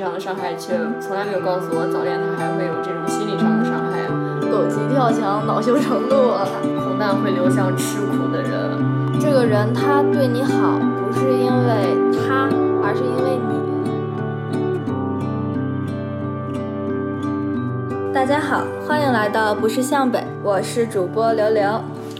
上的伤害，却从来没有告诉我早恋他还会有这种心理上的伤害啊！狗急跳墙，恼羞成怒啊！苦难会流向吃苦的人。这个人他对你好，不是因为他，而是因为你。大家好，欢迎来到不是向北，我是主播刘刘。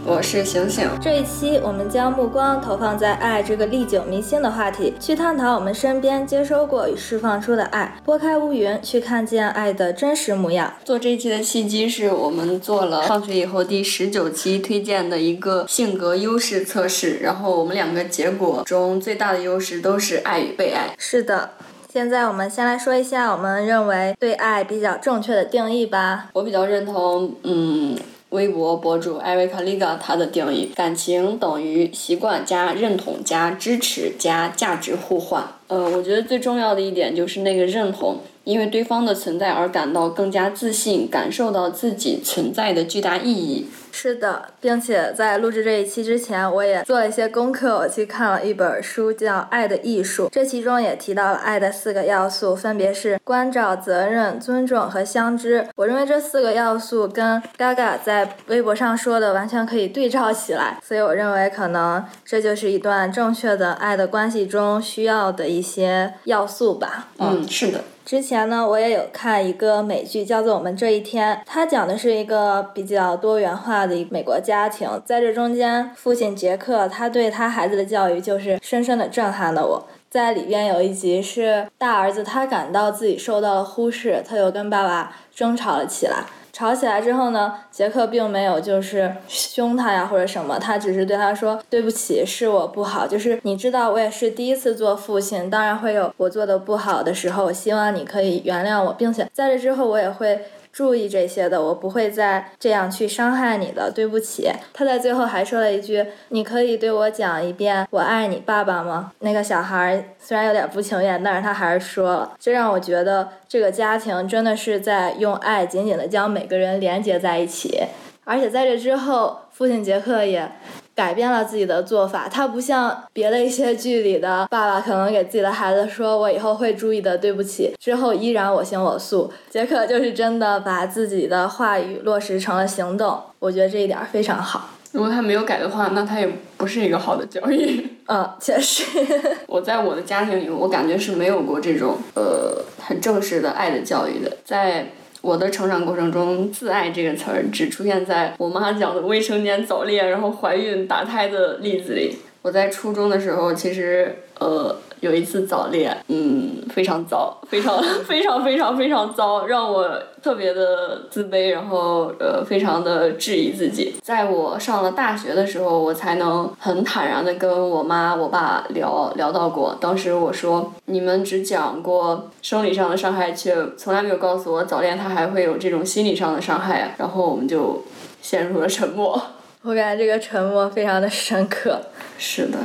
我是醒醒。这一期我们将目光投放在爱这个历久弥新的话题，去探讨我们身边接收过与释放出的爱，拨开乌云，去看见爱的真实模样。做这一期的契机是我们做了放学以后第十九期推荐的一个性格优势测试，然后我们两个结果中最大的优势都是爱与被爱。是的。现在我们先来说一下我们认为对爱比较正确的定义吧。我比较认同，嗯。微博博主艾瑞克利格他的定义：感情等于习惯加认同加支持加价值互换。呃，我觉得最重要的一点就是那个认同，因为对方的存在而感到更加自信，感受到自己存在的巨大意义。是的，并且在录制这一期之前，我也做了一些功课，我去看了一本书，叫《爱的艺术》，这其中也提到了爱的四个要素，分别是关照、责任、尊重和相知。我认为这四个要素跟 Gaga 在微博上说的完全可以对照起来，所以我认为可能这就是一段正确的爱的关系中需要的一些要素吧。嗯，是的。之前呢，我也有看一个美剧，叫做《我们这一天》，它讲的是一个比较多元化的美国家庭。在这中间，父亲杰克他对他孩子的教育就是深深的震撼了我。在里边有一集是大儿子他感到自己受到了忽视，他又跟爸爸争吵了起来。吵起来之后呢，杰克并没有就是凶他呀或者什么，他只是对他说对不起，是我不好，就是你知道我也是第一次做父亲，当然会有我做的不好的时候，我希望你可以原谅我，并且在这之后我也会。注意这些的，我不会再这样去伤害你的，对不起。他在最后还说了一句：“你可以对我讲一遍我爱你，爸爸吗？”那个小孩虽然有点不情愿，但是他还是说了。这让我觉得这个家庭真的是在用爱紧紧的将每个人连接在一起，而且在这之后，父亲杰克也。改变了自己的做法，他不像别的一些剧里的爸爸，可能给自己的孩子说：“我以后会注意的，对不起。”之后依然我行我素。杰克就是真的把自己的话语落实成了行动，我觉得这一点非常好。如果他没有改的话，那他也不是一个好的教育。嗯，确实。我在我的家庭里，我感觉是没有过这种呃很正式的爱的教育的，在。我的成长过程中，“自爱”这个词儿只出现在我妈讲的未成年早恋，然后怀孕打胎的例子里。我在初中的时候，其实呃。有一次早恋，嗯，非常糟，非常 非常非常非常糟，让我特别的自卑，然后呃，非常的质疑自己。在我上了大学的时候，我才能很坦然的跟我妈、我爸聊聊到过。当时我说，你们只讲过生理上的伤害，却从来没有告诉我早恋它还会有这种心理上的伤害。然后我们就陷入了沉默。我感觉这个沉默非常的深刻。是的。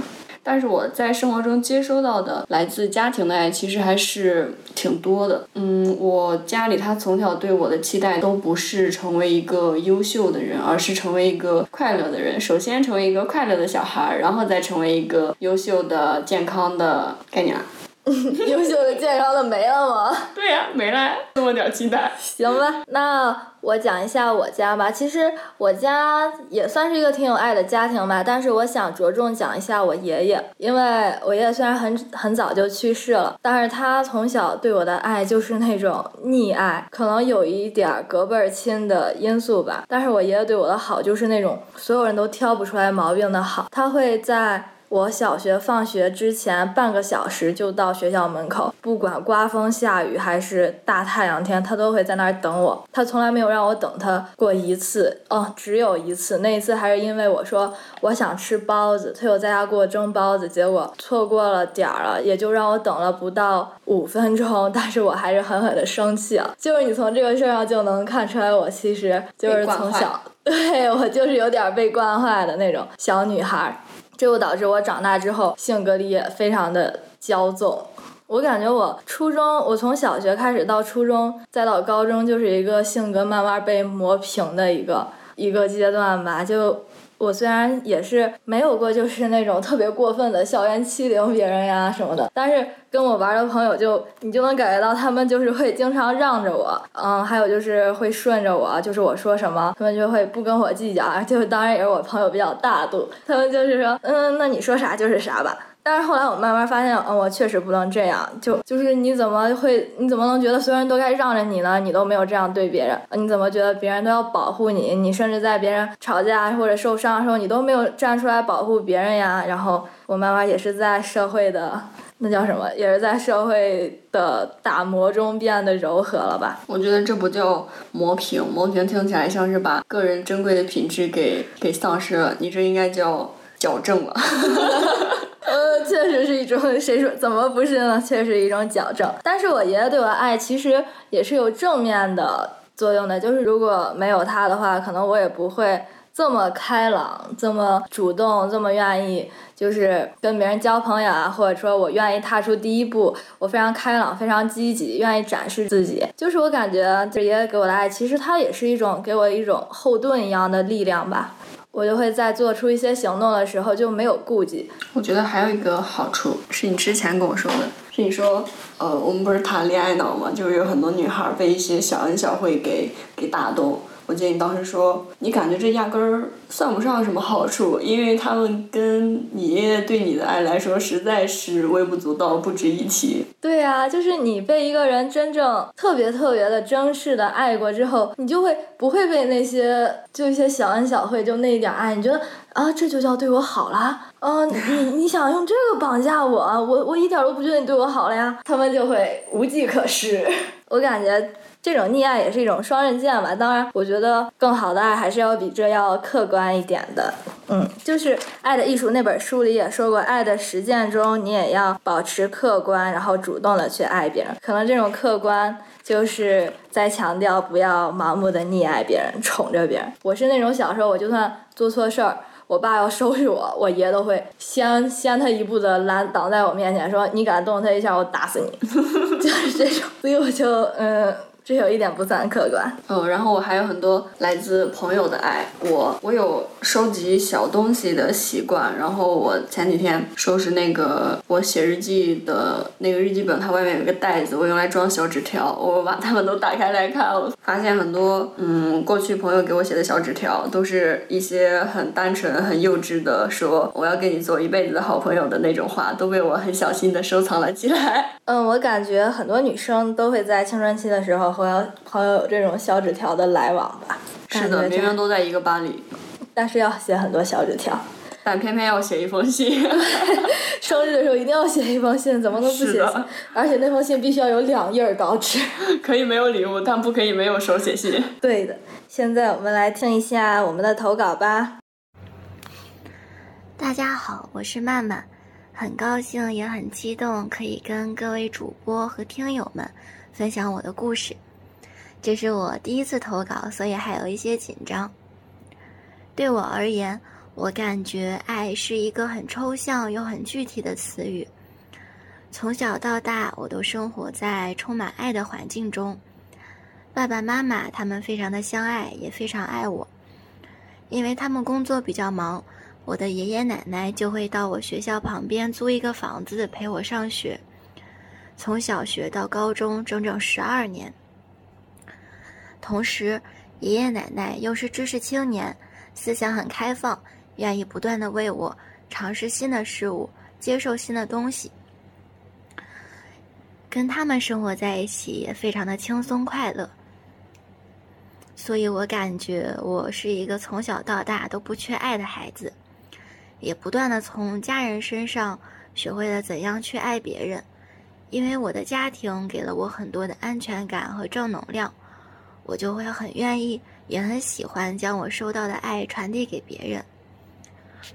但是我在生活中接收到的来自家庭的爱其实还是挺多的。嗯，我家里他从小对我的期待都不是成为一个优秀的人，而是成为一个快乐的人。首先成为一个快乐的小孩儿，然后再成为一个优秀的、健康的概念。优秀的、健康的没了吗？对呀，没了，这么点期待。行吧，那我讲一下我家吧。其实我家也算是一个挺有爱的家庭吧，但是我想着重讲一下我爷爷，因为我爷爷虽然很很早就去世了，但是他从小对我的爱就是那种溺爱，可能有一点隔辈儿亲的因素吧。但是我爷爷对我的好就是那种所有人都挑不出来毛病的好，他会在。我小学放学之前半个小时就到学校门口，不管刮风下雨还是大太阳天，他都会在那儿等我。他从来没有让我等他过一次，哦，只有一次。那一次还是因为我说我想吃包子，他又在家给我蒸包子，结果错过了点儿了，也就让我等了不到五分钟。但是我还是狠狠的生气了。就是你从这个事儿上就能看出来，我其实就是从小 对我就是有点被惯坏的那种小女孩。这就导致我长大之后性格里也非常的骄纵。我感觉我初中，我从小学开始到初中，再到高中，就是一个性格慢慢被磨平的一个一个阶段吧。就我虽然也是没有过就是那种特别过分的校园欺凌别人呀什么的，但是跟我玩的朋友就你就能感觉到他们就是会经常让着我，嗯，还有就是会顺着我，就是我说什么他们就会不跟我计较，就当然也是我朋友比较大度，他们就是说嗯，那你说啥就是啥吧。但是后来我慢慢发现，嗯，我确实不能这样。就就是你怎么会，你怎么能觉得所有人都该让着你呢？你都没有这样对别人，你怎么觉得别人都要保护你？你甚至在别人吵架或者受伤的时候，你都没有站出来保护别人呀？然后我慢慢也是在社会的那叫什么，也是在社会的打磨中变得柔和了吧？我觉得这不叫磨平，磨平听起来像是把个人珍贵的品质给给丧失了，你这应该叫矫正了。呃，确实是一种，谁说怎么不是呢？确实一种矫正。但是我爷爷对我爱其实也是有正面的作用的，就是如果没有他的话，可能我也不会这么开朗、这么主动、这么愿意，就是跟别人交朋友啊，或者说我愿意踏出第一步，我非常开朗、非常积极，愿意展示自己。就是我感觉，就是爷爷给我的爱，其实他也是一种给我一种后盾一样的力量吧。我就会在做出一些行动的时候就没有顾忌。我觉得还有一个好处是你之前跟我说的，是你说，呃，我们不是谈恋爱脑嘛，就是有很多女孩被一些小恩小惠给给打动。我记得你当时说，你感觉这压根儿算不上什么好处，因为他们跟你爷爷对你的爱来说，实在是微不足道，不值一提。对呀，就是你被一个人真正特别特别的珍视的爱过之后，你就会不会被那些就一些小恩小惠，就那一点爱，你觉得啊，这就叫对我好了？嗯，你你想用这个绑架我？我我一点都不觉得你对我好了呀，他们就会无计可施。我感觉。这种溺爱也是一种双刃剑吧。当然，我觉得更好的爱还是要比这要客观一点的。嗯，就是《爱的艺术》那本书里也说过，爱的实践中你也要保持客观，然后主动的去爱别人。可能这种客观就是在强调不要盲目的溺爱别人，宠着别人。我是那种小时候我就算做错事儿，我爸要收拾我，我爷都会先先他一步的拦挡在我面前，说你敢动他一下，我打死你。就是这种，所以我就嗯。这有一点不算客观。嗯，然后我还有很多来自朋友的爱。我我有收集小东西的习惯。然后我前几天收拾那个我写日记的那个日记本，它外面有一个袋子，我用来装小纸条。我把它们都打开来看，我发现很多嗯，过去朋友给我写的小纸条，都是一些很单纯、很幼稚的，说我要跟你做一辈子的好朋友的那种话，都被我很小心的收藏了起来。嗯，我感觉很多女生都会在青春期的时候。和朋友有这种小纸条的来往吧，是的，明明都在一个班里，但是要写很多小纸条，但偏偏要写一封信。生日的时候一定要写一封信，怎么能不写？而且那封信必须要有两页稿纸。可以没有礼物，但不可以没有手写信。对的，现在我们来听一下我们的投稿吧。大家好，我是曼曼，很高兴也很激动，可以跟各位主播和听友们分享我的故事。这是我第一次投稿，所以还有一些紧张。对我而言，我感觉爱是一个很抽象又很具体的词语。从小到大，我都生活在充满爱的环境中。爸爸妈妈他们非常的相爱，也非常爱我。因为他们工作比较忙，我的爷爷奶奶就会到我学校旁边租一个房子陪我上学，从小学到高中，整整十二年。同时，爷爷奶奶又是知识青年，思想很开放，愿意不断的为我尝试新的事物，接受新的东西。跟他们生活在一起也非常的轻松快乐，所以我感觉我是一个从小到大都不缺爱的孩子，也不断的从家人身上学会了怎样去爱别人，因为我的家庭给了我很多的安全感和正能量。我就会很愿意，也很喜欢将我收到的爱传递给别人。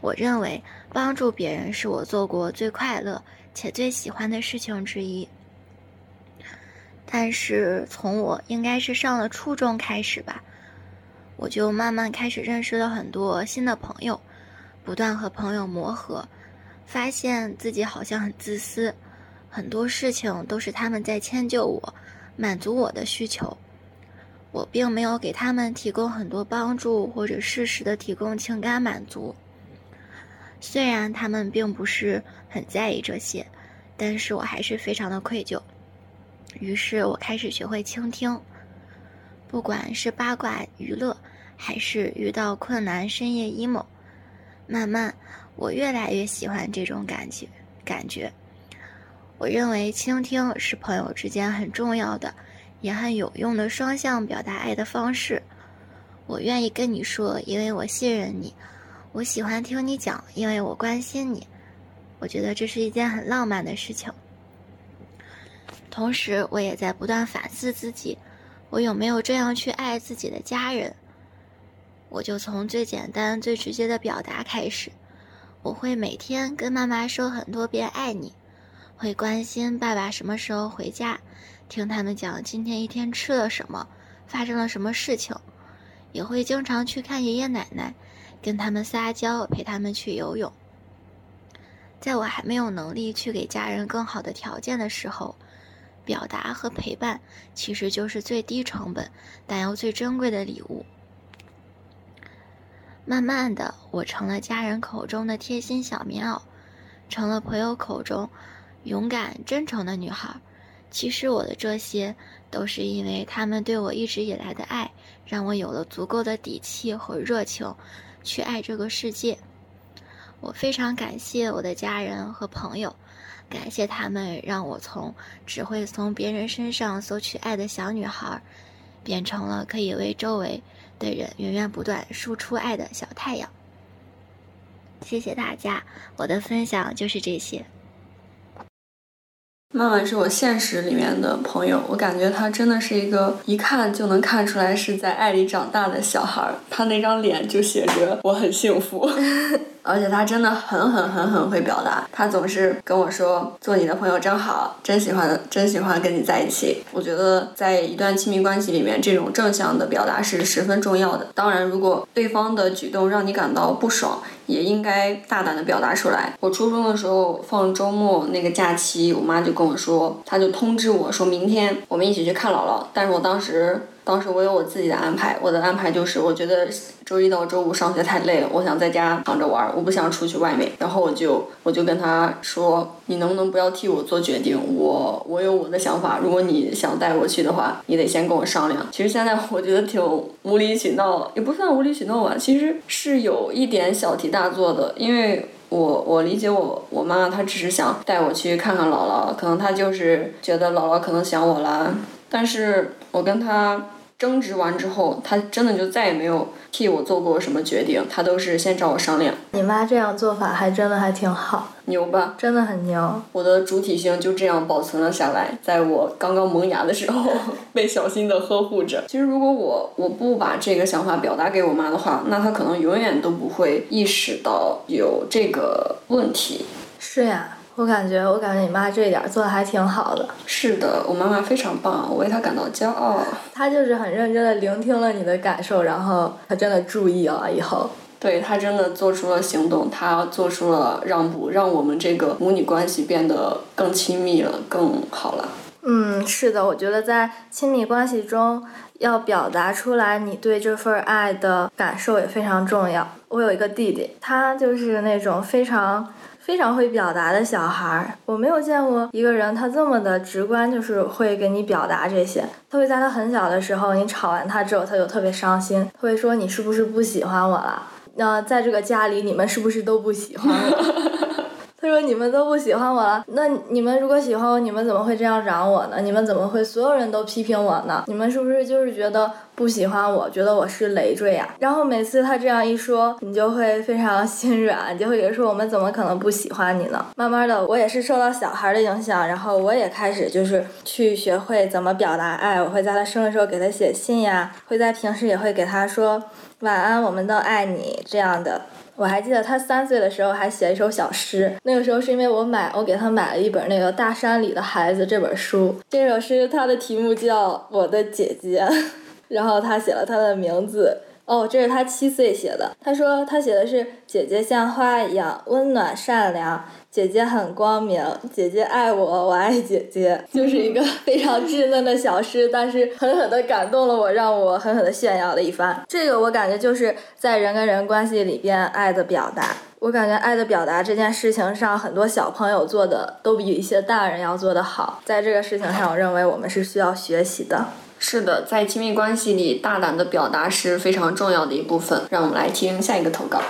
我认为帮助别人是我做过最快乐且最喜欢的事情之一。但是从我应该是上了初中开始吧，我就慢慢开始认识了很多新的朋友，不断和朋友磨合，发现自己好像很自私，很多事情都是他们在迁就我，满足我的需求。我并没有给他们提供很多帮助，或者适时的提供情感满足。虽然他们并不是很在意这些，但是我还是非常的愧疚。于是我开始学会倾听，不管是八卦娱乐，还是遇到困难深夜 emo，慢慢我越来越喜欢这种感觉。感觉，我认为倾听是朋友之间很重要的。也很有用的双向表达爱的方式。我愿意跟你说，因为我信任你；我喜欢听你讲，因为我关心你。我觉得这是一件很浪漫的事情。同时，我也在不断反思自己：我有没有这样去爱自己的家人？我就从最简单、最直接的表达开始。我会每天跟妈妈说很多遍“爱你”，会关心爸爸什么时候回家。听他们讲今天一天吃了什么，发生了什么事情，也会经常去看爷爷奶奶，跟他们撒娇，陪他们去游泳。在我还没有能力去给家人更好的条件的时候，表达和陪伴其实就是最低成本但又最珍贵的礼物。慢慢的，我成了家人口中的贴心小棉袄，成了朋友口中勇敢真诚的女孩。其实我的这些，都是因为他们对我一直以来的爱，让我有了足够的底气和热情，去爱这个世界。我非常感谢我的家人和朋友，感谢他们让我从只会从别人身上索取爱的小女孩，变成了可以为周围的人源源不断输出爱的小太阳。谢谢大家，我的分享就是这些。曼曼是我现实里面的朋友，我感觉他真的是一个一看就能看出来是在爱里长大的小孩儿，他那张脸就写着我很幸福。而且他真的很很很很会表达，他总是跟我说做你的朋友真好，真喜欢真喜欢跟你在一起。我觉得在一段亲密关系里面，这种正向的表达是十分重要的。当然，如果对方的举动让你感到不爽，也应该大胆的表达出来。我初中的时候放周末那个假期，我妈就跟我说，她就通知我说明天我们一起去看姥姥。但是我当时。当时我有我自己的安排，我的安排就是我觉得周一到周五上学太累了，我想在家躺着玩，我不想出去外面。然后我就我就跟她说，你能不能不要替我做决定？我我有我的想法，如果你想带我去的话，你得先跟我商量。其实现在我觉得挺无理取闹，也不算无理取闹吧，其实是有一点小题大做的。因为我我理解我我妈，她只是想带我去看看姥姥，可能她就是觉得姥姥可能想我了。但是我跟她。争执完之后，他真的就再也没有替我做过什么决定，他都是先找我商量。你妈这样做法还真的还挺好，牛吧？真的很牛。我的主体性就这样保存了下来，在我刚刚萌芽的时候 被小心的呵护着。其实如果我我不把这个想法表达给我妈的话，那她可能永远都不会意识到有这个问题。是呀。我感觉，我感觉你妈这一点做的还挺好的。是的，我妈妈非常棒，我为她感到骄傲。她就是很认真的聆听了你的感受，然后她真的注意了以后。对她真的做出了行动，她做出了让步，让我们这个母女关系变得更亲密了，更好了。嗯，是的，我觉得在亲密关系中要表达出来你对这份爱的感受也非常重要。我有一个弟弟，他就是那种非常。非常会表达的小孩儿，我没有见过一个人他这么的直观，就是会给你表达这些。他会在他很小的时候，你吵完他之后，他就特别伤心，他会说你是不是不喜欢我了？那在这个家里，你们是不是都不喜欢我？他说：“你们都不喜欢我了，那你们如果喜欢我，你们怎么会这样嚷我呢？你们怎么会所有人都批评我呢？你们是不是就是觉得不喜欢我，觉得我是累赘呀？”然后每次他这样一说，你就会非常心软，就会觉得说我们怎么可能不喜欢你呢？慢慢的，我也是受到小孩的影响，然后我也开始就是去学会怎么表达爱。我会在他生日时候给他写信呀，会在平时也会给他说晚安，我们都爱你这样的。我还记得他三岁的时候还写一首小诗，那个时候是因为我买我给他买了一本那个《大山里的孩子》这本书，这首诗它的题目叫《我的姐姐》，然后他写了他的名字，哦，这是他七岁写的。他说他写的是姐姐像花一样温暖善良，姐姐很光明，姐姐爱我，我爱姐姐，就是一个非常稚嫩的小诗，但是狠狠的感动了我，让我狠狠的炫耀了一番。这个我感觉就是在人跟人关系里边爱的表达。我感觉爱的表达这件事情上，很多小朋友做的都比一些大人要做的好。在这个事情上，我认为我们是需要学习的。是的，在亲密关系里，大胆的表达是非常重要的一部分。让我们来听下一个投稿。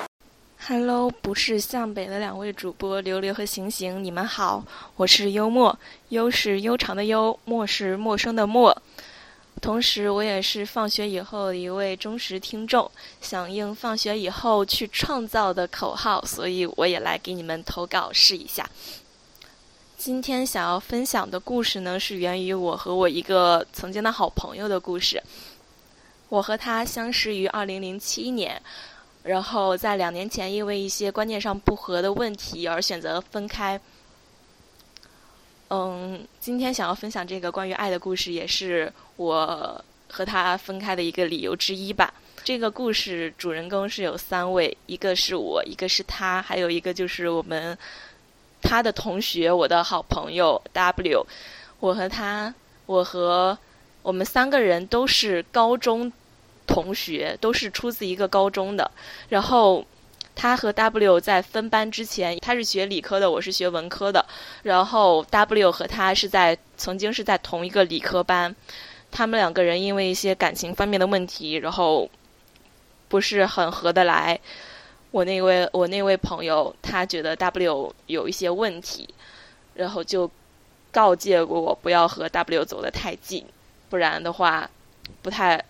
Hello，不是向北的两位主播琉璃和行行，你们好，我是幽默，幽是悠长的幽，默是陌生的默。同时，我也是放学以后一位忠实听众，响应“放学以后去创造”的口号，所以我也来给你们投稿试一下。今天想要分享的故事呢，是源于我和我一个曾经的好朋友的故事。我和他相识于二零零七年，然后在两年前因为一些观念上不合的问题而选择分开。嗯，今天想要分享这个关于爱的故事，也是我和他分开的一个理由之一吧。这个故事主人公是有三位，一个是我，一个是他，还有一个就是我们。他的同学，我的好朋友 W，我和他，我和我们三个人都是高中同学，都是出自一个高中的。然后他和 W 在分班之前，他是学理科的，我是学文科的。然后 W 和他是在曾经是在同一个理科班，他们两个人因为一些感情方面的问题，然后不是很合得来。我那位我那位朋友，他觉得 W 有一些问题，然后就告诫过我不要和 W 走得太近，不然的话不太，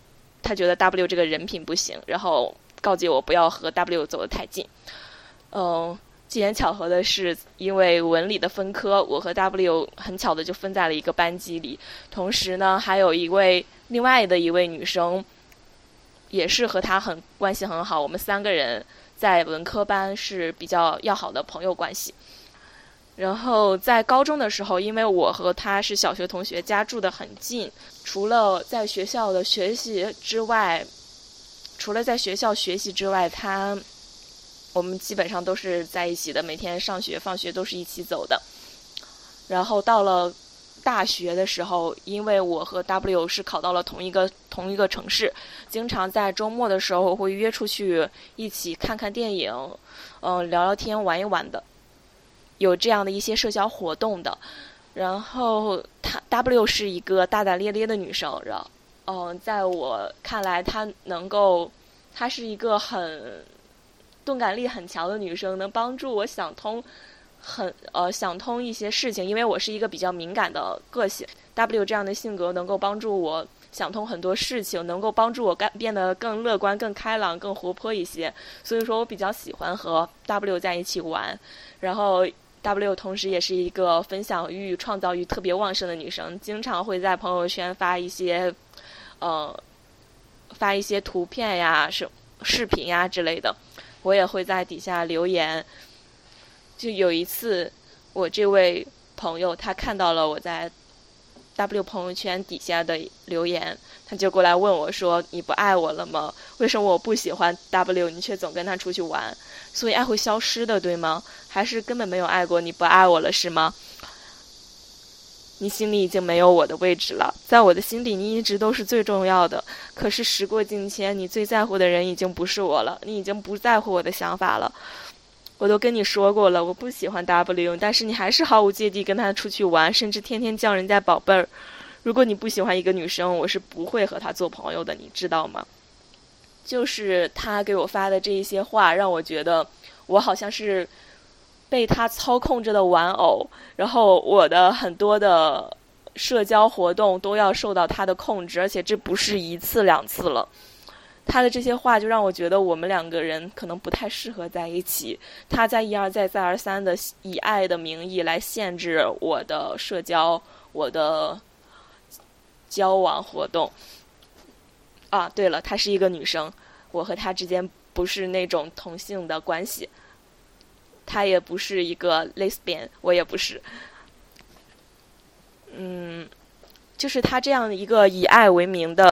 他觉得 W 这个人品不行，然后告诫我不要和 W 走得太近。嗯，机缘巧合的是，因为文理的分科，我和 W 很巧的就分在了一个班级里，同时呢，还有一位另外的一位女生，也是和他很关系很好，我们三个人。在文科班是比较要好的朋友关系，然后在高中的时候，因为我和他是小学同学，家住的很近，除了在学校的学习之外，除了在学校学习之外，他我们基本上都是在一起的，每天上学放学都是一起走的，然后到了。大学的时候，因为我和 W 是考到了同一个同一个城市，经常在周末的时候会约出去一起看看电影，嗯，聊聊天，玩一玩的，有这样的一些社交活动的。然后，她 W 是一个大大咧咧的女生，然后，嗯，在我看来，她能够，她是一个很钝感力很强的女生，能帮助我想通。很呃想通一些事情，因为我是一个比较敏感的个性，W 这样的性格能够帮助我想通很多事情，能够帮助我干变得更乐观、更开朗、更活泼一些。所以说我比较喜欢和 W 在一起玩。然后 W 同时也是一个分享欲、创造欲特别旺盛的女生，经常会在朋友圈发一些呃发一些图片呀、视视频呀之类的，我也会在底下留言。就有一次，我这位朋友他看到了我在 W 朋友圈底下的留言，他就过来问我说：“你不爱我了吗？为什么我不喜欢 W，你却总跟他出去玩？所以爱会消失的，对吗？还是根本没有爱过？你不爱我了是吗？你心里已经没有我的位置了，在我的心底你一直都是最重要的。可是时过境迁，你最在乎的人已经不是我了，你已经不在乎我的想法了。”我都跟你说过了，我不喜欢 W，但是你还是毫无芥蒂跟他出去玩，甚至天天叫人家宝贝儿。如果你不喜欢一个女生，我是不会和她做朋友的，你知道吗？就是他给我发的这一些话，让我觉得我好像是被他操控着的玩偶，然后我的很多的社交活动都要受到他的控制，而且这不是一次两次了。他的这些话就让我觉得我们两个人可能不太适合在一起。他在一而再、再而三的以爱的名义来限制我的社交、我的交往活动。啊，对了，她是一个女生，我和她之间不是那种同性的关系。她也不是一个 lesbian，我也不是。嗯，就是他这样的一个以爱为名的。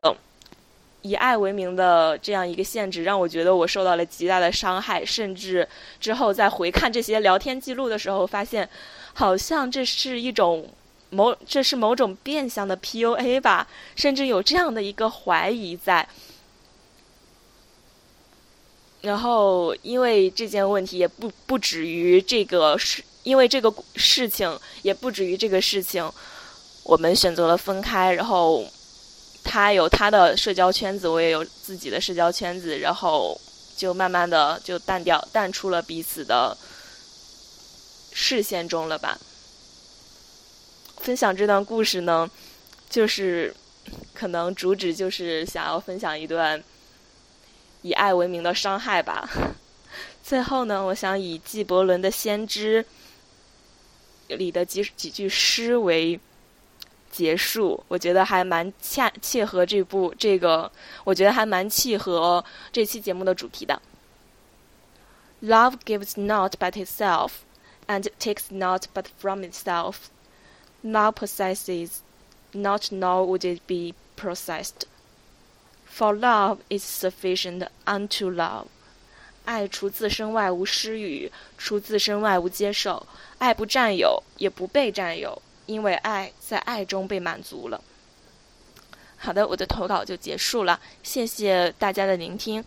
以爱为名的这样一个限制，让我觉得我受到了极大的伤害，甚至之后在回看这些聊天记录的时候，发现好像这是一种某这是某种变相的 PUA 吧，甚至有这样的一个怀疑在。然后，因为这件问题也不不止于这个事，因为这个事情也不止于这个事情，我们选择了分开，然后。他有他的社交圈子，我也有自己的社交圈子，然后就慢慢的就淡掉、淡出了彼此的视线中了吧。分享这段故事呢，就是可能主旨就是想要分享一段以爱为名的伤害吧。最后呢，我想以纪伯伦的《先知》里的几几句诗为。结束，我觉得还蛮恰切合这部这个，我觉得还蛮契合这期节目的主题的。Love gives not but itself, and takes not but from itself. Love possesses not, nor would it be possessed. For love is sufficient unto love. 爱除自身外无施予，除自身外无接受。爱不占有，也不被占有。因为爱在爱中被满足了。好的，我的投稿就结束了，谢谢大家的聆听。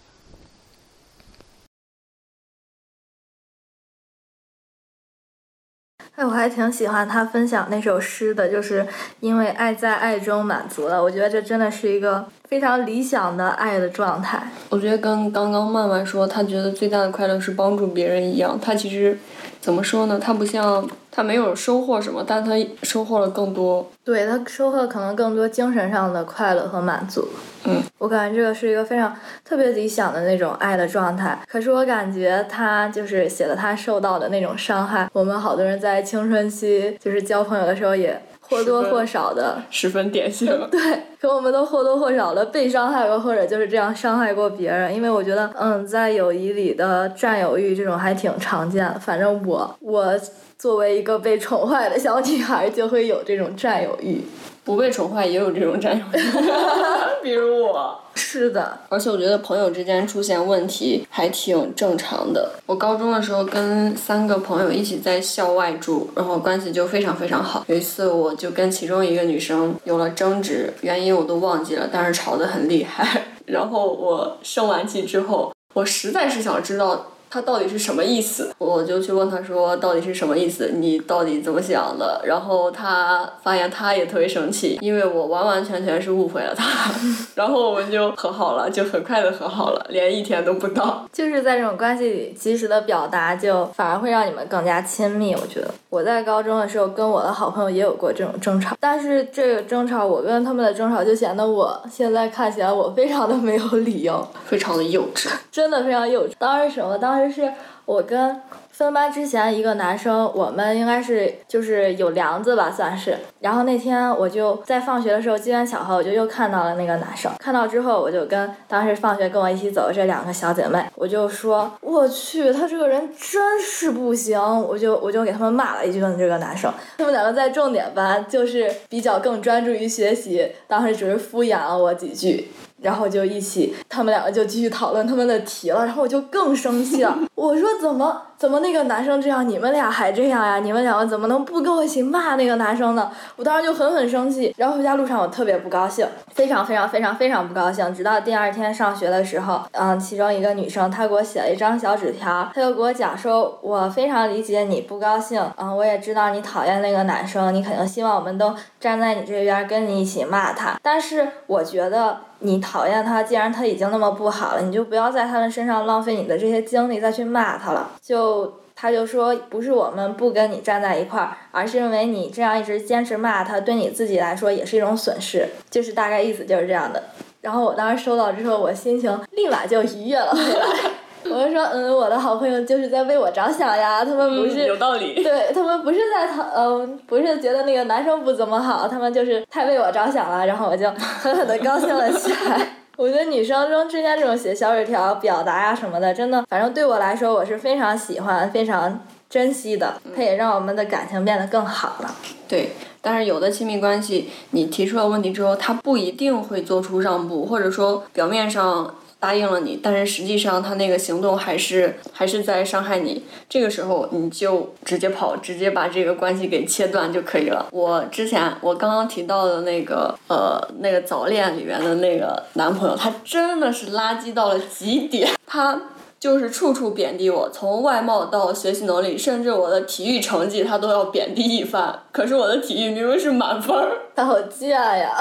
哎，我还挺喜欢他分享那首诗的，就是因为爱在爱中满足了。我觉得这真的是一个非常理想的爱的状态。我觉得跟刚刚曼曼说她觉得最大的快乐是帮助别人一样，她其实。怎么说呢？她不像她没有收获什么，但她收获了更多。对她收获可能更多精神上的快乐和满足。嗯，我感觉这个是一个非常特别理想的那种爱的状态。可是我感觉她就是写了她受到的那种伤害。我们好多人在青春期就是交朋友的时候也。或多或少的，十分典型。对，可我们都或多或少的被伤害过，或者就是这样伤害过别人。因为我觉得，嗯，在友谊里的占有欲这种还挺常见的。反正我，我作为一个被宠坏的小女孩，就会有这种占有欲。不被宠坏也有这种占有欲，比如我。是的，而且我觉得朋友之间出现问题还挺正常的。我高中的时候跟三个朋友一起在校外住，然后关系就非常非常好。有一次我就跟其中一个女生有了争执，原因我都忘记了，但是吵得很厉害。然后我生完气之后，我实在是想知道。他到底是什么意思？我就去问他说，到底是什么意思？你到底怎么想的？然后他发现他也特别生气，因为我完完全全是误会了他。然后我们就和好了，就很快的和好了，连一天都不到。就是在这种关系里，及时的表达就反而会让你们更加亲密。我觉得我在高中的时候跟我的好朋友也有过这种争吵，但是这个争吵，我跟他们的争吵就显得我现在看起来我非常的没有理由，非常的幼稚，真的非常幼稚。当时什么？当时。是我跟分班之前一个男生，我们应该是就是有梁子吧，算是。然后那天我就在放学的时候，机缘巧合，我就又看到了那个男生。看到之后，我就跟当时放学跟我一起走的这两个小姐妹，我就说：“我去，他这个人真是不行。”我就我就给他们骂了一顿这个男生。他们两个在重点班，就是比较更专注于学习，当时只是敷衍了我几句。然后就一起，他们两个就继续讨论他们的题了，然后我就更生气了。我说怎么怎么那个男生这样，你们俩还这样呀？你们两个怎么能不跟我一起骂那个男生呢？我当时就狠狠生气。然后回家路上我特别不高兴，非常非常非常非常不高兴。直到第二天上学的时候，嗯，其中一个女生她给我写了一张小纸条，她就给我讲说，我非常理解你不高兴，嗯，我也知道你讨厌那个男生，你肯定希望我们都站在你这边跟你一起骂他。但是我觉得。你讨厌他，既然他已经那么不好了，你就不要在他的身上浪费你的这些精力再去骂他了。就他就说，不是我们不跟你站在一块儿，而是因为你这样一直坚持骂他，对你自己来说也是一种损失。就是大概意思就是这样的。然后我当时收到之后，我心情立马就愉悦了回来。我就说，嗯，我的好朋友就是在为我着想呀，他们不是有道理，对他们不是在讨，嗯，不是觉得那个男生不怎么好，他们就是太为我着想了，然后我就狠狠的高兴了起来。我觉得女生中之间这种写小纸条表达呀什么的，真的，反正对我来说我是非常喜欢、非常珍惜的，它也让我们的感情变得更好了。对，但是有的亲密关系，你提出了问题之后，他不一定会做出让步，或者说表面上答应了你，但是实际上他那个行动还是还是在伤害你。这个时候你就直接跑，直接把这个关系给切断就可以了。我之前我刚刚提到的那个呃那个早恋里面的那个男朋友，他真的是垃圾到了极点，他。就是处处贬低我，从外貌到学习能力，甚至我的体育成绩，他都要贬低一番。可是我的体育明明是满分儿，他好贱呀！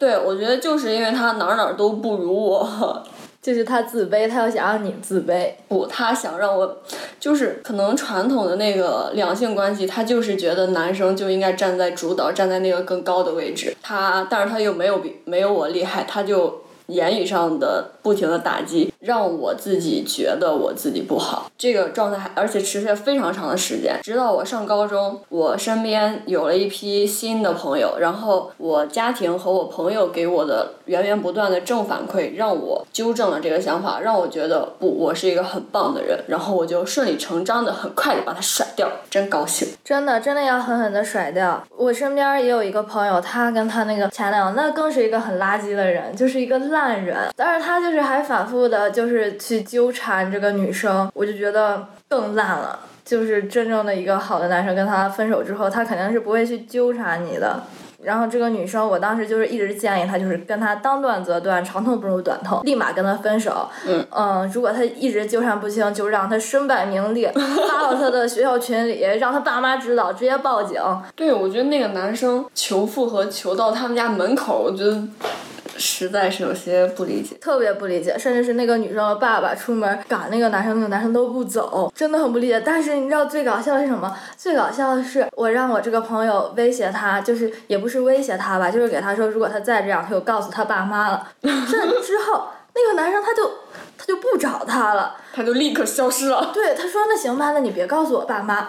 对，我觉得就是因为他哪儿哪儿都不如我，就是他自卑，他要想让你自卑。不，他想让我，就是可能传统的那个两性关系，他就是觉得男生就应该站在主导，站在那个更高的位置。他，但是他又没有比没有我厉害，他就言语上的不停的打击。让我自己觉得我自己不好，这个状态还而且持续了非常长的时间，直到我上高中，我身边有了一批新的朋友，然后我家庭和我朋友给我的源源不断的正反馈，让我纠正了这个想法，让我觉得不，我是一个很棒的人，然后我就顺理成章的很快的把它甩掉，真高兴，真的真的要狠狠的甩掉。我身边也有一个朋友，他跟他那个前男友，那更是一个很垃圾的人，就是一个烂人，但是他就是还反复的。就是去纠缠这个女生，我就觉得更烂了。就是真正的一个好的男生跟他分手之后，他肯定是不会去纠缠你的。然后这个女生，我当时就是一直建议他，就是跟他当断则断，长痛不如短痛，立马跟他分手。嗯。嗯，如果他一直纠缠不清，就让他身败名裂，发到他的学校群里，让他爸妈知道，直接报警。对，我觉得那个男生求复合求到他们家门口，我觉得。实在是有些不理解，特别不理解，甚至是那个女生的爸爸出门赶那个男生，那个男生都不走，真的很不理解。但是你知道最搞笑的是什么？最搞笑的是我让我这个朋友威胁他，就是也不是威胁他吧，就是给他说，如果他再这样，他就告诉他爸妈了。这之后，那个男生他就他就不找他了，他就立刻消失了。对，他说那行吧，那你别告诉我爸妈。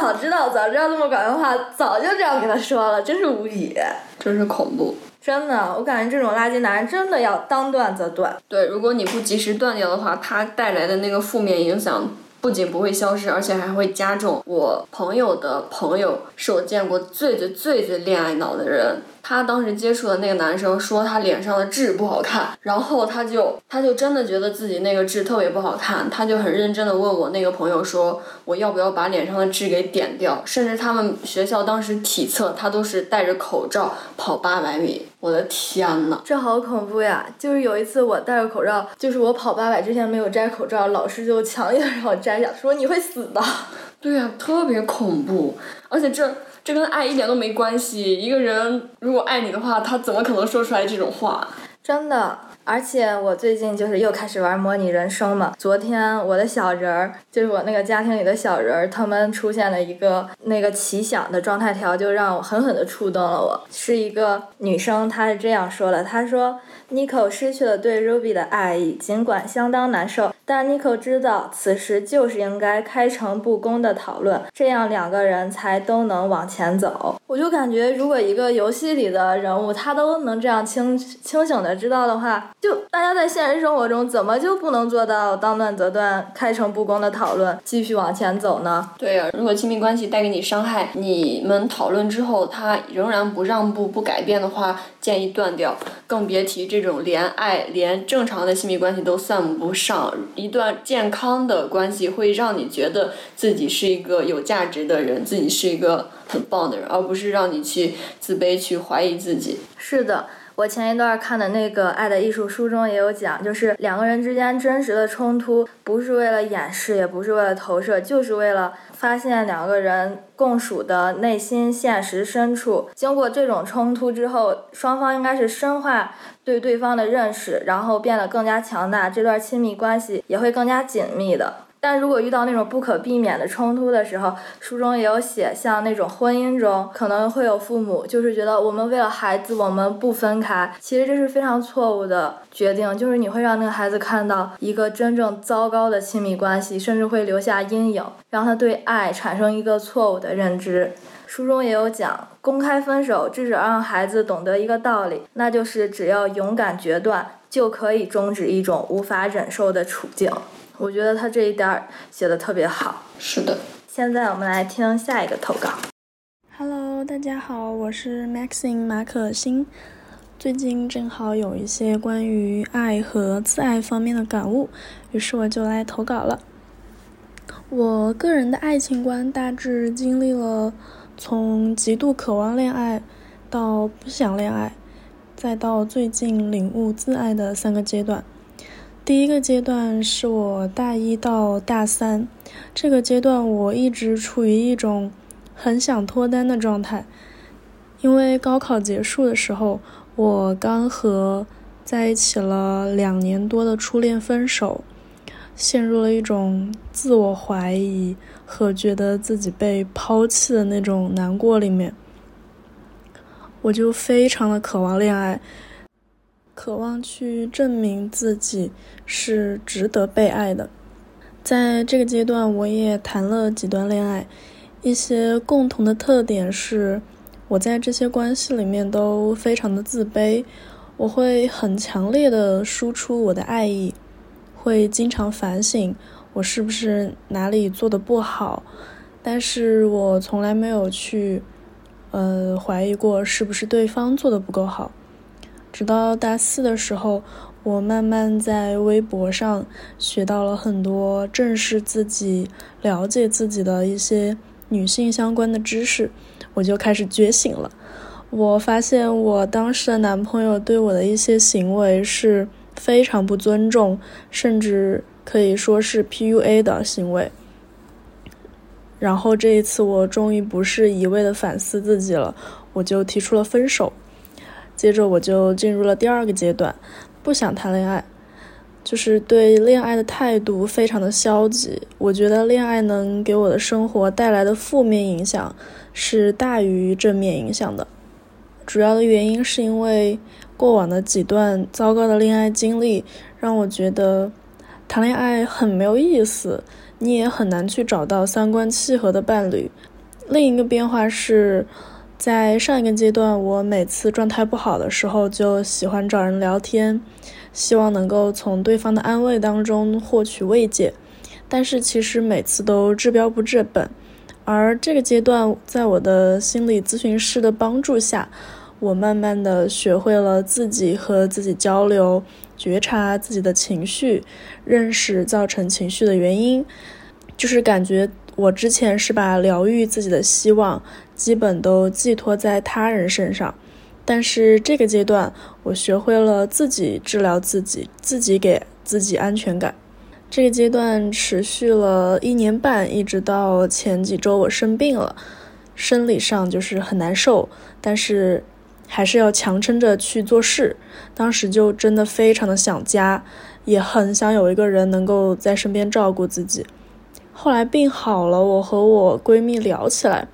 早知道，早知道这么管的话，早就这样给他说了，真是无语。真是恐怖。真的，我感觉这种垃圾男人真的要当断则断。对，如果你不及时断掉的话，他带来的那个负面影响不仅不会消失，而且还会加重。我朋友的朋友是我见过最最最最恋爱脑的人。他当时接触的那个男生说他脸上的痣不好看，然后他就他就真的觉得自己那个痣特别不好看，他就很认真的问我那个朋友说我要不要把脸上的痣给点掉，甚至他们学校当时体测他都是戴着口罩跑八百米，我的天呐，这好恐怖呀！就是有一次我戴着口罩，就是我跑八百之前没有摘口罩，老师就强硬让我摘下，说你会死的。对呀，特别恐怖，而且这。这跟爱一点都没关系。一个人如果爱你的话，他怎么可能说出来这种话？真的。而且我最近就是又开始玩模拟人生嘛。昨天我的小人儿，就是我那个家庭里的小人儿，他们出现了一个那个奇想的状态条，就让我狠狠的触动了我。是一个女生，她是这样说的：“她说，Nico 失去了对 Ruby 的爱意，尽管相当难受。”但 Nico 知道，此时就是应该开诚布公的讨论，这样两个人才都能往前走。我就感觉，如果一个游戏里的人物他都能这样清清醒的知道的话，就大家在现实生活中怎么就不能做到当断则断、开诚布公的讨论，继续往前走呢？对呀，如果亲密关系带给你伤害，你们讨论之后他仍然不让步、不改变的话，建议断掉，更别提这这种连爱、连正常的亲密关系都算不上。一段健康的关系会让你觉得自己是一个有价值的人，自己是一个很棒的人，而不是让你去自卑、去怀疑自己。是的，我前一段看的那个《爱的艺术》书中也有讲，就是两个人之间真实的冲突，不是为了掩饰，也不是为了投射，就是为了发现两个人共属的内心现实深处。经过这种冲突之后，双方应该是深化。对对方的认识，然后变得更加强大，这段亲密关系也会更加紧密的。但如果遇到那种不可避免的冲突的时候，书中也有写，像那种婚姻中可能会有父母就是觉得我们为了孩子我们不分开，其实这是非常错误的决定，就是你会让那个孩子看到一个真正糟糕的亲密关系，甚至会留下阴影，让他对爱产生一个错误的认知。书中也有讲，公开分手至少让孩子懂得一个道理，那就是只要勇敢决断，就可以终止一种无法忍受的处境。我觉得他这一点写的特别好。是的。现在我们来听下一个投稿。大家好，我是 Maxine 马可欣。最近正好有一些关于爱和自爱方面的感悟，于是我就来投稿了。我个人的爱情观大致经历了从极度渴望恋爱到不想恋爱，再到最近领悟自爱的三个阶段。第一个阶段是我大一到大三，这个阶段我一直处于一种很想脱单的状态，因为高考结束的时候，我刚和在一起了两年多的初恋分手，陷入了一种自我怀疑和觉得自己被抛弃的那种难过里面，我就非常的渴望恋爱。渴望去证明自己是值得被爱的，在这个阶段，我也谈了几段恋爱，一些共同的特点是，我在这些关系里面都非常的自卑，我会很强烈的输出我的爱意，会经常反省我是不是哪里做的不好，但是我从来没有去，呃，怀疑过是不是对方做的不够好。直到大四的时候，我慢慢在微博上学到了很多正视自己、了解自己的一些女性相关的知识，我就开始觉醒了。我发现我当时的男朋友对我的一些行为是非常不尊重，甚至可以说是 PUA 的行为。然后这一次，我终于不是一味的反思自己了，我就提出了分手。接着我就进入了第二个阶段，不想谈恋爱，就是对恋爱的态度非常的消极。我觉得恋爱能给我的生活带来的负面影响是大于正面影响的。主要的原因是因为过往的几段糟糕的恋爱经历，让我觉得谈恋爱很没有意思，你也很难去找到三观契合的伴侣。另一个变化是。在上一个阶段，我每次状态不好的时候，就喜欢找人聊天，希望能够从对方的安慰当中获取慰藉。但是其实每次都治标不治本。而这个阶段，在我的心理咨询师的帮助下，我慢慢的学会了自己和自己交流，觉察自己的情绪，认识造成情绪的原因，就是感觉。我之前是把疗愈自己的希望基本都寄托在他人身上，但是这个阶段我学会了自己治疗自己，自己给自己安全感。这个阶段持续了一年半，一直到前几周我生病了，生理上就是很难受，但是还是要强撑着去做事。当时就真的非常的想家，也很想有一个人能够在身边照顾自己。后来病好了，我和我闺蜜聊起来，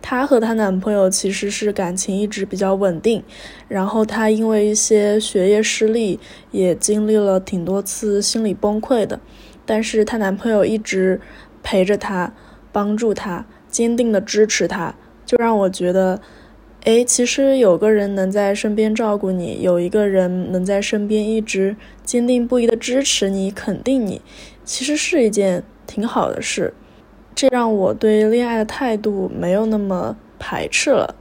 她和她男朋友其实是感情一直比较稳定，然后她因为一些学业失利，也经历了挺多次心理崩溃的，但是她男朋友一直陪着她，帮助她，坚定的支持她，就让我觉得，哎，其实有个人能在身边照顾你，有一个人能在身边一直坚定不移的支持你、肯定你，其实是一件。挺好的事，这让我对恋爱的态度没有那么排斥了。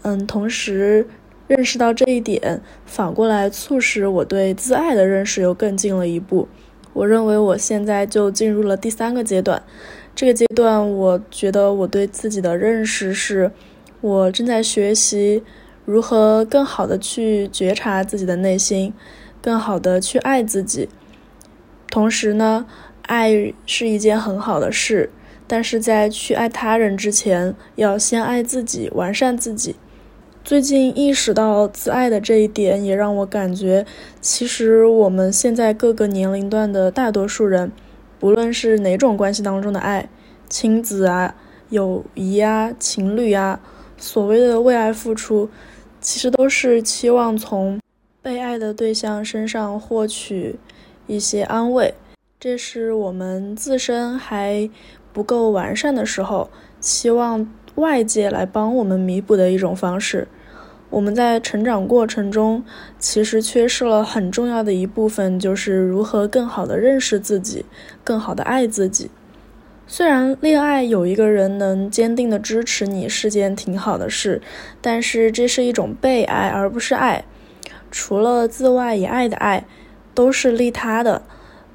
嗯，同时认识到这一点，反过来促使我对自爱的认识又更进了一步。我认为我现在就进入了第三个阶段。这个阶段，我觉得我对自己的认识是，我正在学习如何更好的去觉察自己的内心，更好的去爱自己。同时呢。爱是一件很好的事，但是在去爱他人之前，要先爱自己，完善自己。最近意识到自爱的这一点，也让我感觉，其实我们现在各个年龄段的大多数人，不论是哪种关系当中的爱，亲子啊、友谊啊、情侣啊，所谓的为爱付出，其实都是期望从被爱的对象身上获取一些安慰。这是我们自身还不够完善的时候，期望外界来帮我们弥补的一种方式。我们在成长过程中，其实缺失了很重要的一部分，就是如何更好的认识自己，更好的爱自己。虽然恋爱有一个人能坚定的支持你是件挺好的事，但是这是一种被爱，而不是爱。除了自外以爱的爱，都是利他的。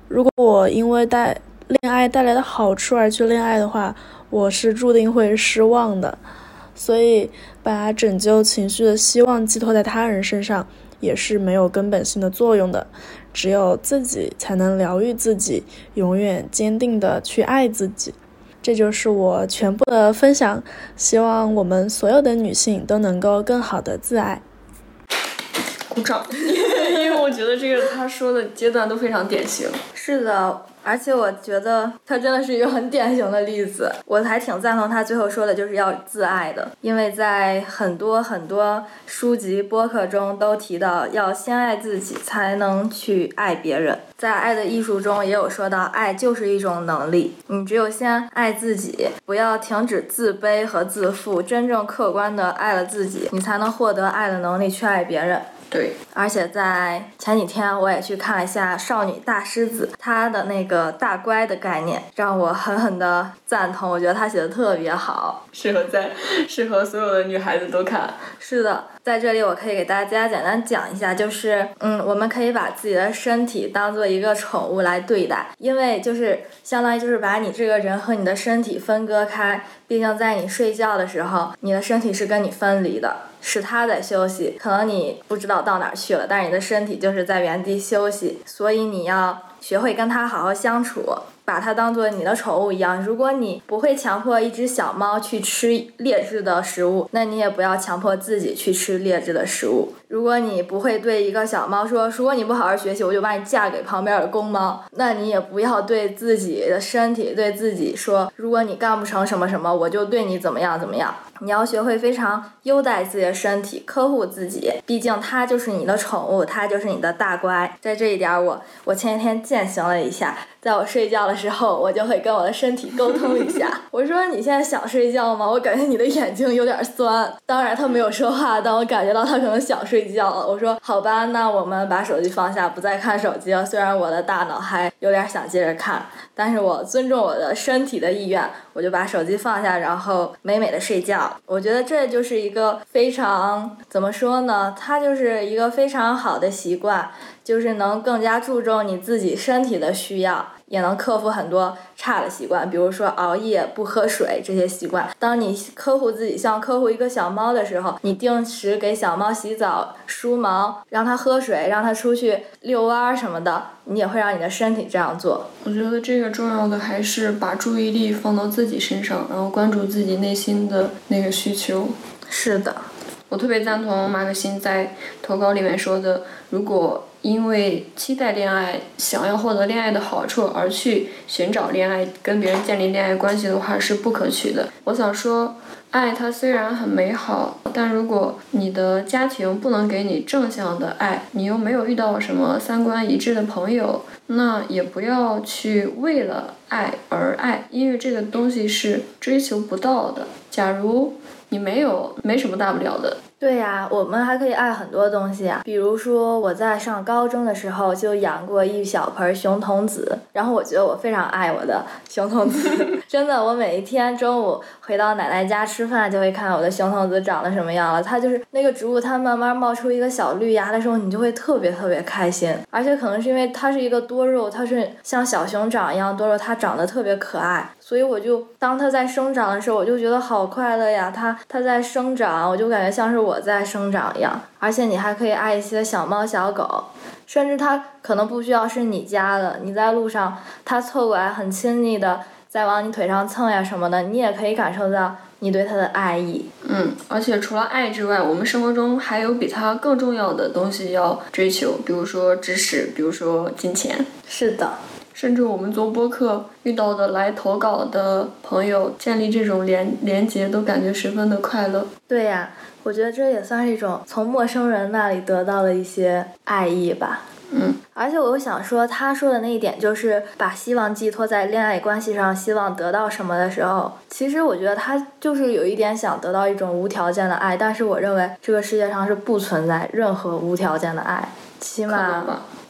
如果我因为带恋爱带来的好处而去恋爱的话，我是注定会失望的。所以，把拯救情绪的希望寄托在他人身上，也是没有根本性的作用的。只有自己才能疗愈自己，永远坚定的去爱自己。这就是我全部的分享。希望我们所有的女性都能够更好的自爱。鼓掌，因为我觉得这个他说的阶段都非常典型。是的。而且我觉得他真的是一个很典型的例子，我还挺赞同他最后说的，就是要自爱的，因为在很多很多书籍、播客中都提到要先爱自己，才能去爱别人。在《爱的艺术》中也有说到，爱就是一种能力，你只有先爱自己，不要停止自卑和自负，真正客观的爱了自己，你才能获得爱的能力去爱别人。对，而且在前几天我也去看了一下《少女大狮子》，她的那个大乖的概念让我狠狠的赞同，我觉得她写的特别好，适合在适合所有的女孩子都看。是的，在这里我可以给大家简单讲一下，就是嗯，我们可以把自己的身体当做一个宠物来对待，因为就是相当于就是把你这个人和你的身体分割开，毕竟在你睡觉的时候，你的身体是跟你分离的。是他在休息，可能你不知道到哪儿去了，但是你的身体就是在原地休息，所以你要学会跟他好好相处。把它当做你的宠物一样。如果你不会强迫一只小猫去吃劣质的食物，那你也不要强迫自己去吃劣质的食物。如果你不会对一个小猫说，如果你不好好学习，我就把你嫁给旁边的公猫，那你也不要对自己的身体、对自己说，如果你干不成什么什么，我就对你怎么样怎么样。你要学会非常优待自己的身体，呵护自己，毕竟它就是你的宠物，它就是你的大乖。在这一点，我我前几天践行了一下。在我睡觉的时候，我就会跟我的身体沟通一下。我说：“你现在想睡觉吗？我感觉你的眼睛有点酸。”当然他没有说话，但我感觉到他可能想睡觉了。我说：“好吧，那我们把手机放下，不再看手机了。虽然我的大脑还有点想接着看，但是我尊重我的身体的意愿，我就把手机放下，然后美美的睡觉。我觉得这就是一个非常怎么说呢？它就是一个非常好的习惯。”就是能更加注重你自己身体的需要，也能克服很多差的习惯，比如说熬夜、不喝水这些习惯。当你呵护自己像呵护一个小猫的时候，你定时给小猫洗澡、梳毛，让它喝水，让它出去遛弯儿什么的，你也会让你的身体这样做。我觉得这个重要的还是把注意力放到自己身上，然后关注自己内心的那个需求。是的，我特别赞同马可欣在投稿里面说的，如果。因为期待恋爱，想要获得恋爱的好处而去寻找恋爱，跟别人建立恋爱关系的话是不可取的。我想说，爱它虽然很美好，但如果你的家庭不能给你正向的爱，你又没有遇到什么三观一致的朋友，那也不要去为了爱而爱，因为这个东西是追求不到的。假如你没有，没什么大不了的。对呀，我们还可以爱很多东西啊，比如说我在上高中的时候就养过一小盆熊童子，然后我觉得我非常爱我的熊童子，真的，我每一天中午回到奶奶家吃饭，就会看我的熊童子长得什么样了。它就是那个植物，它慢慢冒出一个小绿芽的时候，你就会特别特别开心。而且可能是因为它是一个多肉，它是像小熊掌一样多肉，它长得特别可爱。所以我就当它在生长的时候，我就觉得好快乐呀！它它在生长，我就感觉像是我在生长一样。而且你还可以爱一些小猫小狗，甚至它可能不需要是你家的，你在路上它凑过来很亲昵的在往你腿上蹭呀什么的，你也可以感受到你对它的爱意。嗯，而且除了爱之外，我们生活中还有比它更重要的东西要追求，比如说知识，比如说金钱。是的。甚至我们做播客遇到的来投稿的朋友，建立这种连连接，都感觉十分的快乐。对呀，我觉得这也算是一种从陌生人那里得到的一些爱意吧。嗯。而且我又想说，他说的那一点就是把希望寄托在恋爱关系上，希望得到什么的时候，其实我觉得他就是有一点想得到一种无条件的爱。但是我认为这个世界上是不存在任何无条件的爱，起码。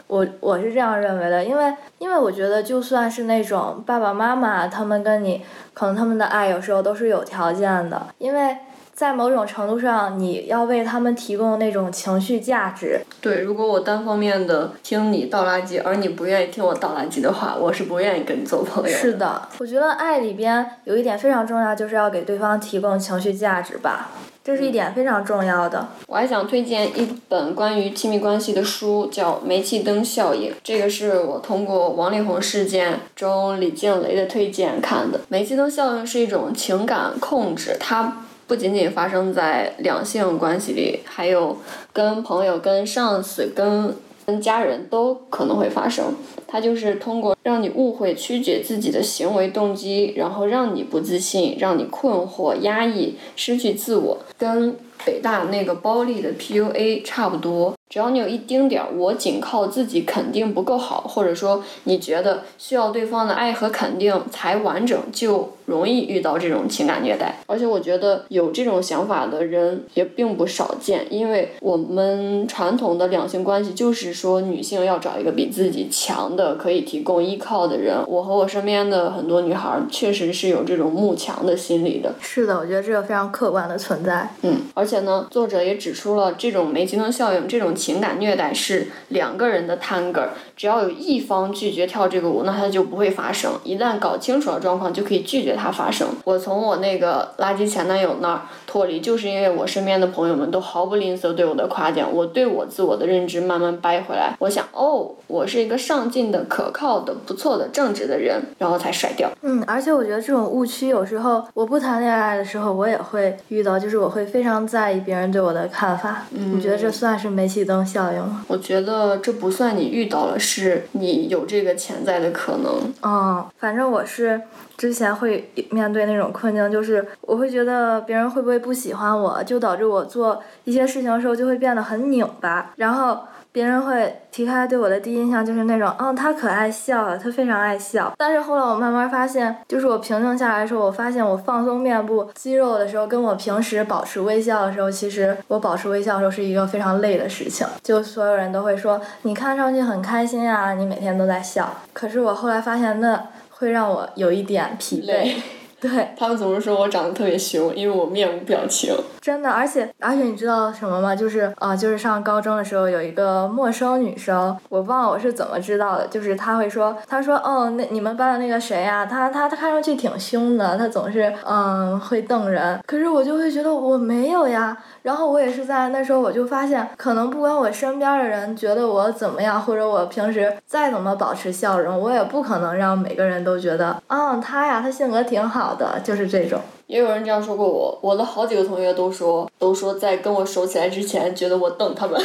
我我是这样认为的，因为因为我觉得就算是那种爸爸妈妈，他们跟你可能他们的爱有时候都是有条件的，因为。在某种程度上，你要为他们提供那种情绪价值。对，如果我单方面的听你倒垃圾，而你不愿意听我倒垃圾的话，我是不愿意跟你做朋友。是的，我觉得爱里边有一点非常重要，就是要给对方提供情绪价值吧，这是一点非常重要的。我还想推荐一本关于亲密关系的书，叫《煤气灯效应》，这个是我通过王力宏事件中李静蕾的推荐看的。煤气灯效应是一种情感控制，它。不仅仅发生在两性关系里，还有跟朋友、跟上司、跟跟家人都可能会发生。它就是通过让你误会、曲解自己的行为动机，然后让你不自信，让你困惑、压抑、失去自我，跟北大那个包丽的 PUA 差不多。只要你有一丁点儿，我仅靠自己肯定不够好，或者说你觉得需要对方的爱和肯定才完整，就容易遇到这种情感虐待。而且我觉得有这种想法的人也并不少见，因为我们传统的两性关系就是说女性要找一个比自己强的、可以提供依靠的人。我和我身边的很多女孩确实是有这种慕强的心理的。是的，我觉得这个非常客观的存在。嗯，而且呢，作者也指出了这种煤气灯效应这种。情感虐待是两个人的 tango，只要有一方拒绝跳这个舞，那它就不会发生。一旦搞清楚了状况，就可以拒绝它发生。我从我那个垃圾前男友那儿脱离，就是因为我身边的朋友们都毫不吝啬对我的夸奖，我对我自我的认知慢慢掰回来。我想，哦，我是一个上进的、可靠的、不错的、正直的人，然后才甩掉。嗯，而且我觉得这种误区有时候我不谈恋爱的时候，我也会遇到，就是我会非常在意别人对我的看法。嗯，我觉得这算是煤气灯效应吗？我觉得这不算你遇到了，是你有这个潜在的可能。哦，反正我是之前会面对那种困境，就是我会觉得别人会不会不喜欢我，就导致我做一些事情的时候就会变得很拧巴，然后。别人会提开对我的第一印象就是那种，嗯，他可爱笑了，他非常爱笑。但是后来我慢慢发现，就是我平静下来的时候，我发现我放松面部肌肉的时候，跟我平时保持微笑的时候，其实我保持微笑的时候是一个非常累的事情。就所有人都会说，你看上去很开心啊，你每天都在笑。可是我后来发现，那会让我有一点疲惫。对他们总是说我长得特别凶，因为我面无表情。真的，而且而且你知道什么吗？就是啊，就是上高中的时候有一个陌生女生，我忘了我是怎么知道的。就是她会说，她说哦，那你们班的那个谁呀？她她她看上去挺凶的，她总是嗯会瞪人。可是我就会觉得我没有呀。然后我也是在那时候我就发现，可能不管我身边的人觉得我怎么样，或者我平时再怎么保持笑容，我也不可能让每个人都觉得，嗯，她呀，她性格挺好。的就是这种，也有人这样说过我。我的好几个同学都说，都说在跟我熟起来之前，觉得我瞪他们。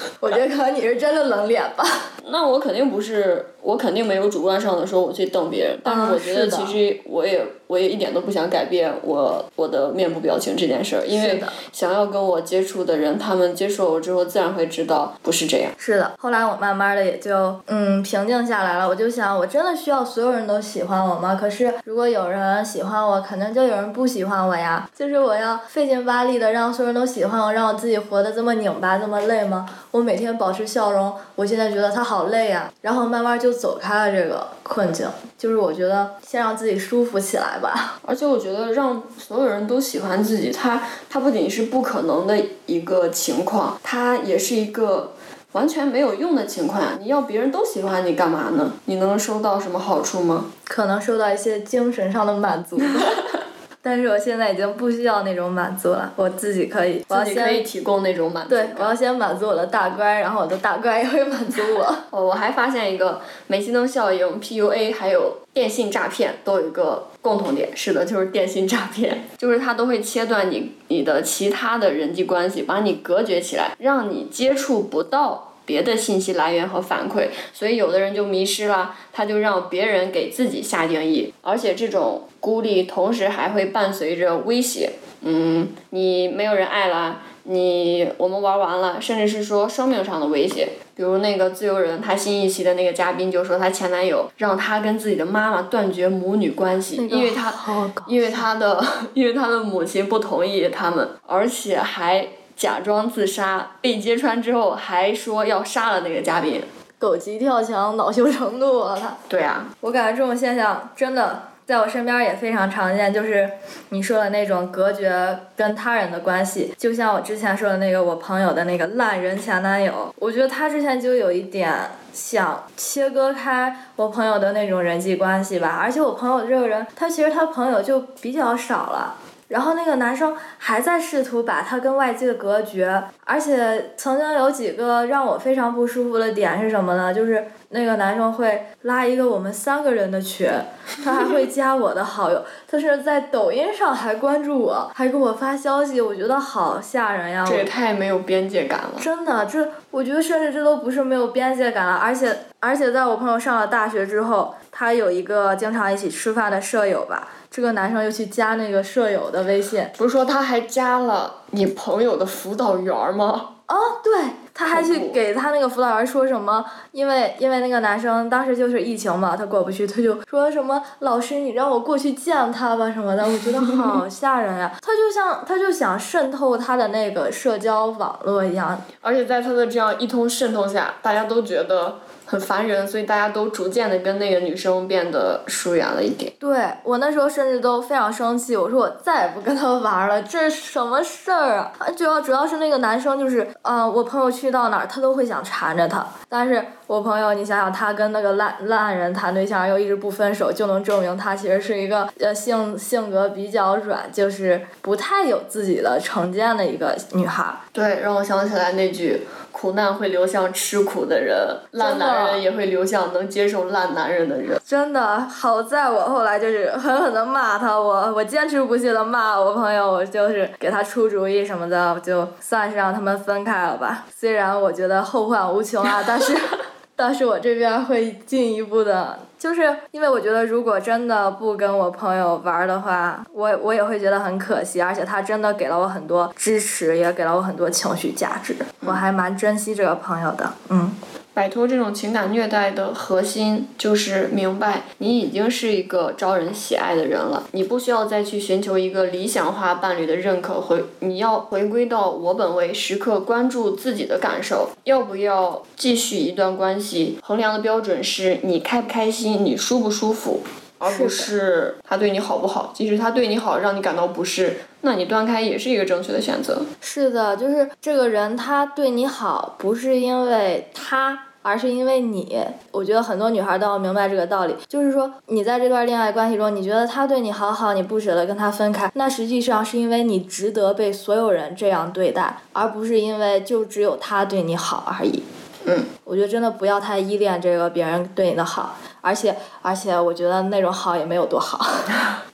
我觉得可能你是真的冷脸吧。那我肯定不是，我肯定没有主观上的说我去瞪别人。但是我觉得其实我也我也一点都不想改变我我的面部表情这件事儿，因为想要跟我接触的人，他们接触我之后自然会知道不是这样。是的，后来我慢慢的也就嗯平静下来了。我就想，我真的需要所有人都喜欢我吗？可是如果有人喜欢我，肯定就有人不喜欢我呀。就是我要费劲巴力的让所有人都喜欢我，让我自己活得这么拧巴，这么累吗？我每天保持笑容，我现在觉得他好累啊。然后慢慢就走开了这个困境，就是我觉得先让自己舒服起来吧。而且我觉得让所有人都喜欢自己，他他不仅是不可能的一个情况，他也是一个完全没有用的情况。你要别人都喜欢你干嘛呢？你能收到什么好处吗？可能收到一些精神上的满足。但是我现在已经不需要那种满足了，我自己可以，我自己可以提供那种满足。对，我要先满足我的大乖，然后我的大乖也会满足我。哦，我还发现一个煤气灯效应、PUA 还有电信诈骗都有一个共同点，是的，就是电信诈骗，就是它都会切断你你的其他的人际关系，把你隔绝起来，让你接触不到。别的信息来源和反馈，所以有的人就迷失了，他就让别人给自己下定义，而且这种孤立同时还会伴随着威胁，嗯，你没有人爱了，你我们玩完了，甚至是说生命上的威胁，比如那个自由人，他新一期的那个嘉宾就说他前男友让他跟自己的妈妈断绝母女关系，因为他因为他的 因为他的母亲不同意他们，而且还。假装自杀被揭穿之后，还说要杀了那个嘉宾。狗急跳墙、恼羞成怒了。他，对啊，我感觉这种现象真的在我身边也非常常见，就是你说的那种隔绝跟他人的关系，就像我之前说的那个我朋友的那个烂人前男友，我觉得他之前就有一点想切割开我朋友的那种人际关系吧，而且我朋友这个人，他其实他朋友就比较少了。然后那个男生还在试图把他跟外界隔绝，而且曾经有几个让我非常不舒服的点是什么呢？就是那个男生会拉一个我们三个人的群，他还会加我的好友，他是在抖音上还关注我，还给我发消息，我觉得好吓人呀！这也太没有边界感了。真的，这我觉得甚至这都不是没有边界感了，而且而且在我朋友上了大学之后，他有一个经常一起吃饭的舍友吧。这个男生又去加那个舍友的微信，不是说他还加了你朋友的辅导员吗？啊，对，他还去给他那个辅导员说什么？因为因为那个男生当时就是疫情嘛，他过不去，他就说什么老师你让我过去见他吧什么的，我觉得好 吓人呀！他就像他就想渗透他的那个社交网络一样，而且在他的这样一通渗透下，大家都觉得。很烦人，所以大家都逐渐的跟那个女生变得疏远了一点。对我那时候甚至都非常生气，我说我再也不跟他玩了，这是什么事儿啊？主要主要是那个男生就是，嗯，我朋友去去到哪儿，他都会想缠着他。但是我朋友，你想想，他跟那个烂烂人谈对象又一直不分手，就能证明他其实是一个呃性性格比较软，就是不太有自己的成见的一个女孩。对，让我想起来那句。苦难会流向吃苦的人，烂男人也会流向能接受烂男人的人。真的，好在我后来就是狠狠的骂他，我我坚持不懈的骂我朋友，我就是给他出主意什么的，就算是让他们分开了吧。虽然我觉得后患无穷啊，但是。但是我这边会进一步的，就是因为我觉得如果真的不跟我朋友玩的话，我我也会觉得很可惜，而且他真的给了我很多支持，也给了我很多情绪价值，我还蛮珍惜这个朋友的，嗯。摆脱这种情感虐待的核心就是明白，你已经是一个招人喜爱的人了，你不需要再去寻求一个理想化伴侣的认可，回你要回归到我本位，时刻关注自己的感受，要不要继续一段关系，衡量的标准是你开不开心，你舒不舒服，而不是他对你好不好。即使他对你好，让你感到不适，那你断开也是一个正确的选择。是的，就是这个人他对你好，不是因为他。而是因为你，我觉得很多女孩都要明白这个道理，就是说你在这段恋爱关系中，你觉得他对你好好，你不舍得跟他分开，那实际上是因为你值得被所有人这样对待，而不是因为就只有他对你好而已。嗯，我觉得真的不要太依恋这个别人对你的好。而且而且，我觉得那种好也没有多好。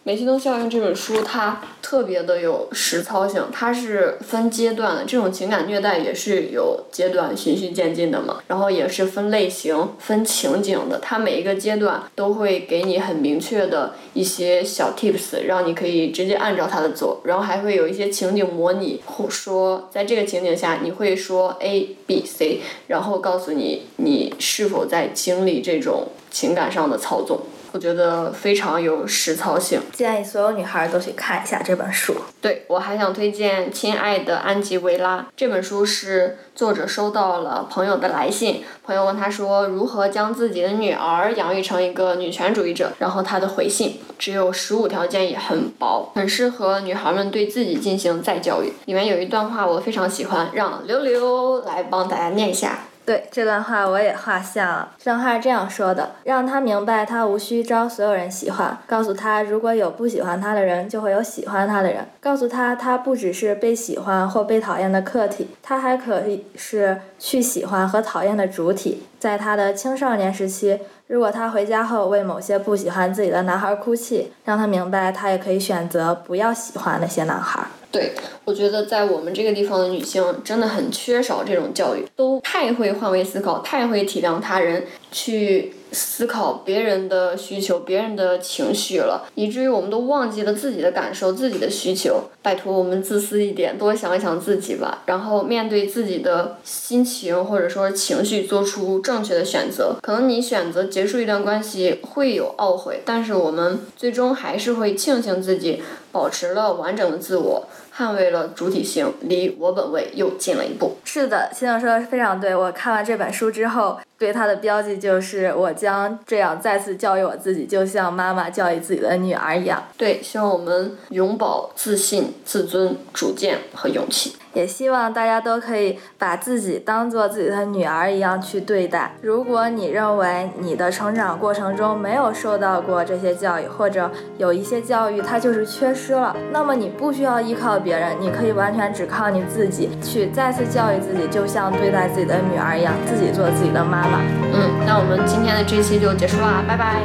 美西东效应这本书它特别的有实操性，它是分阶段的，这种情感虐待也是有阶段循序渐进的嘛。然后也是分类型、分情景的，它每一个阶段都会给你很明确的一些小 tips，让你可以直接按照它的走。然后还会有一些情景模拟，或说在这个情景下你会说 A、B、C，然后告诉你你是否在经历这种。情感上的操纵，我觉得非常有实操性，建议所有女孩都去看一下这本书。对我还想推荐《亲爱的安吉维拉》这本书，是作者收到了朋友的来信，朋友问他说如何将自己的女儿养育成一个女权主义者，然后他的回信只有十五条建议，很薄，很适合女孩们对自己进行再教育。里面有一段话我非常喜欢，让溜溜来帮大家念一下。对这段话我也画像了。这段话是这样说的：让他明白，他无需招所有人喜欢；告诉他，如果有不喜欢他的人，就会有喜欢他的人；告诉他，他不只是被喜欢或被讨厌的客体，他还可以是去喜欢和讨厌的主体。在他的青少年时期，如果他回家后为某些不喜欢自己的男孩哭泣，让他明白，他也可以选择不要喜欢那些男孩。对，我觉得在我们这个地方的女性真的很缺少这种教育，都太会换位思考，太会体谅他人，去思考别人的需求、别人的情绪了，以至于我们都忘记了自己的感受、自己的需求。拜托，我们自私一点，多想一想自己吧，然后面对自己的心情或者说情绪，做出正确的选择。可能你选择结束一段关系会有懊悔，但是我们最终还是会庆幸自己保持了完整的自我。捍卫了主体性，离我本位又近了一步。是的，先生说的非常对。我看完这本书之后，对他的标记就是我将这样再次教育我自己，就像妈妈教育自己的女儿一样。对，希望我们永葆自信、自尊、主见和勇气。也希望大家都可以把自己当做自己的女儿一样去对待。如果你认为你的成长过程中没有受到过这些教育，或者有一些教育它就是缺失了，那么你不需要依靠别人，你可以完全只靠你自己去再次教育自己，就像对待自己的女儿一样，自己做自己的妈妈。嗯，那我们今天的这期就结束啦，拜拜，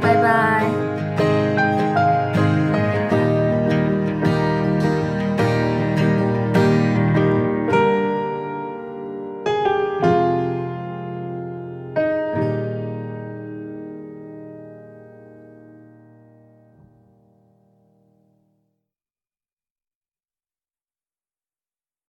拜拜。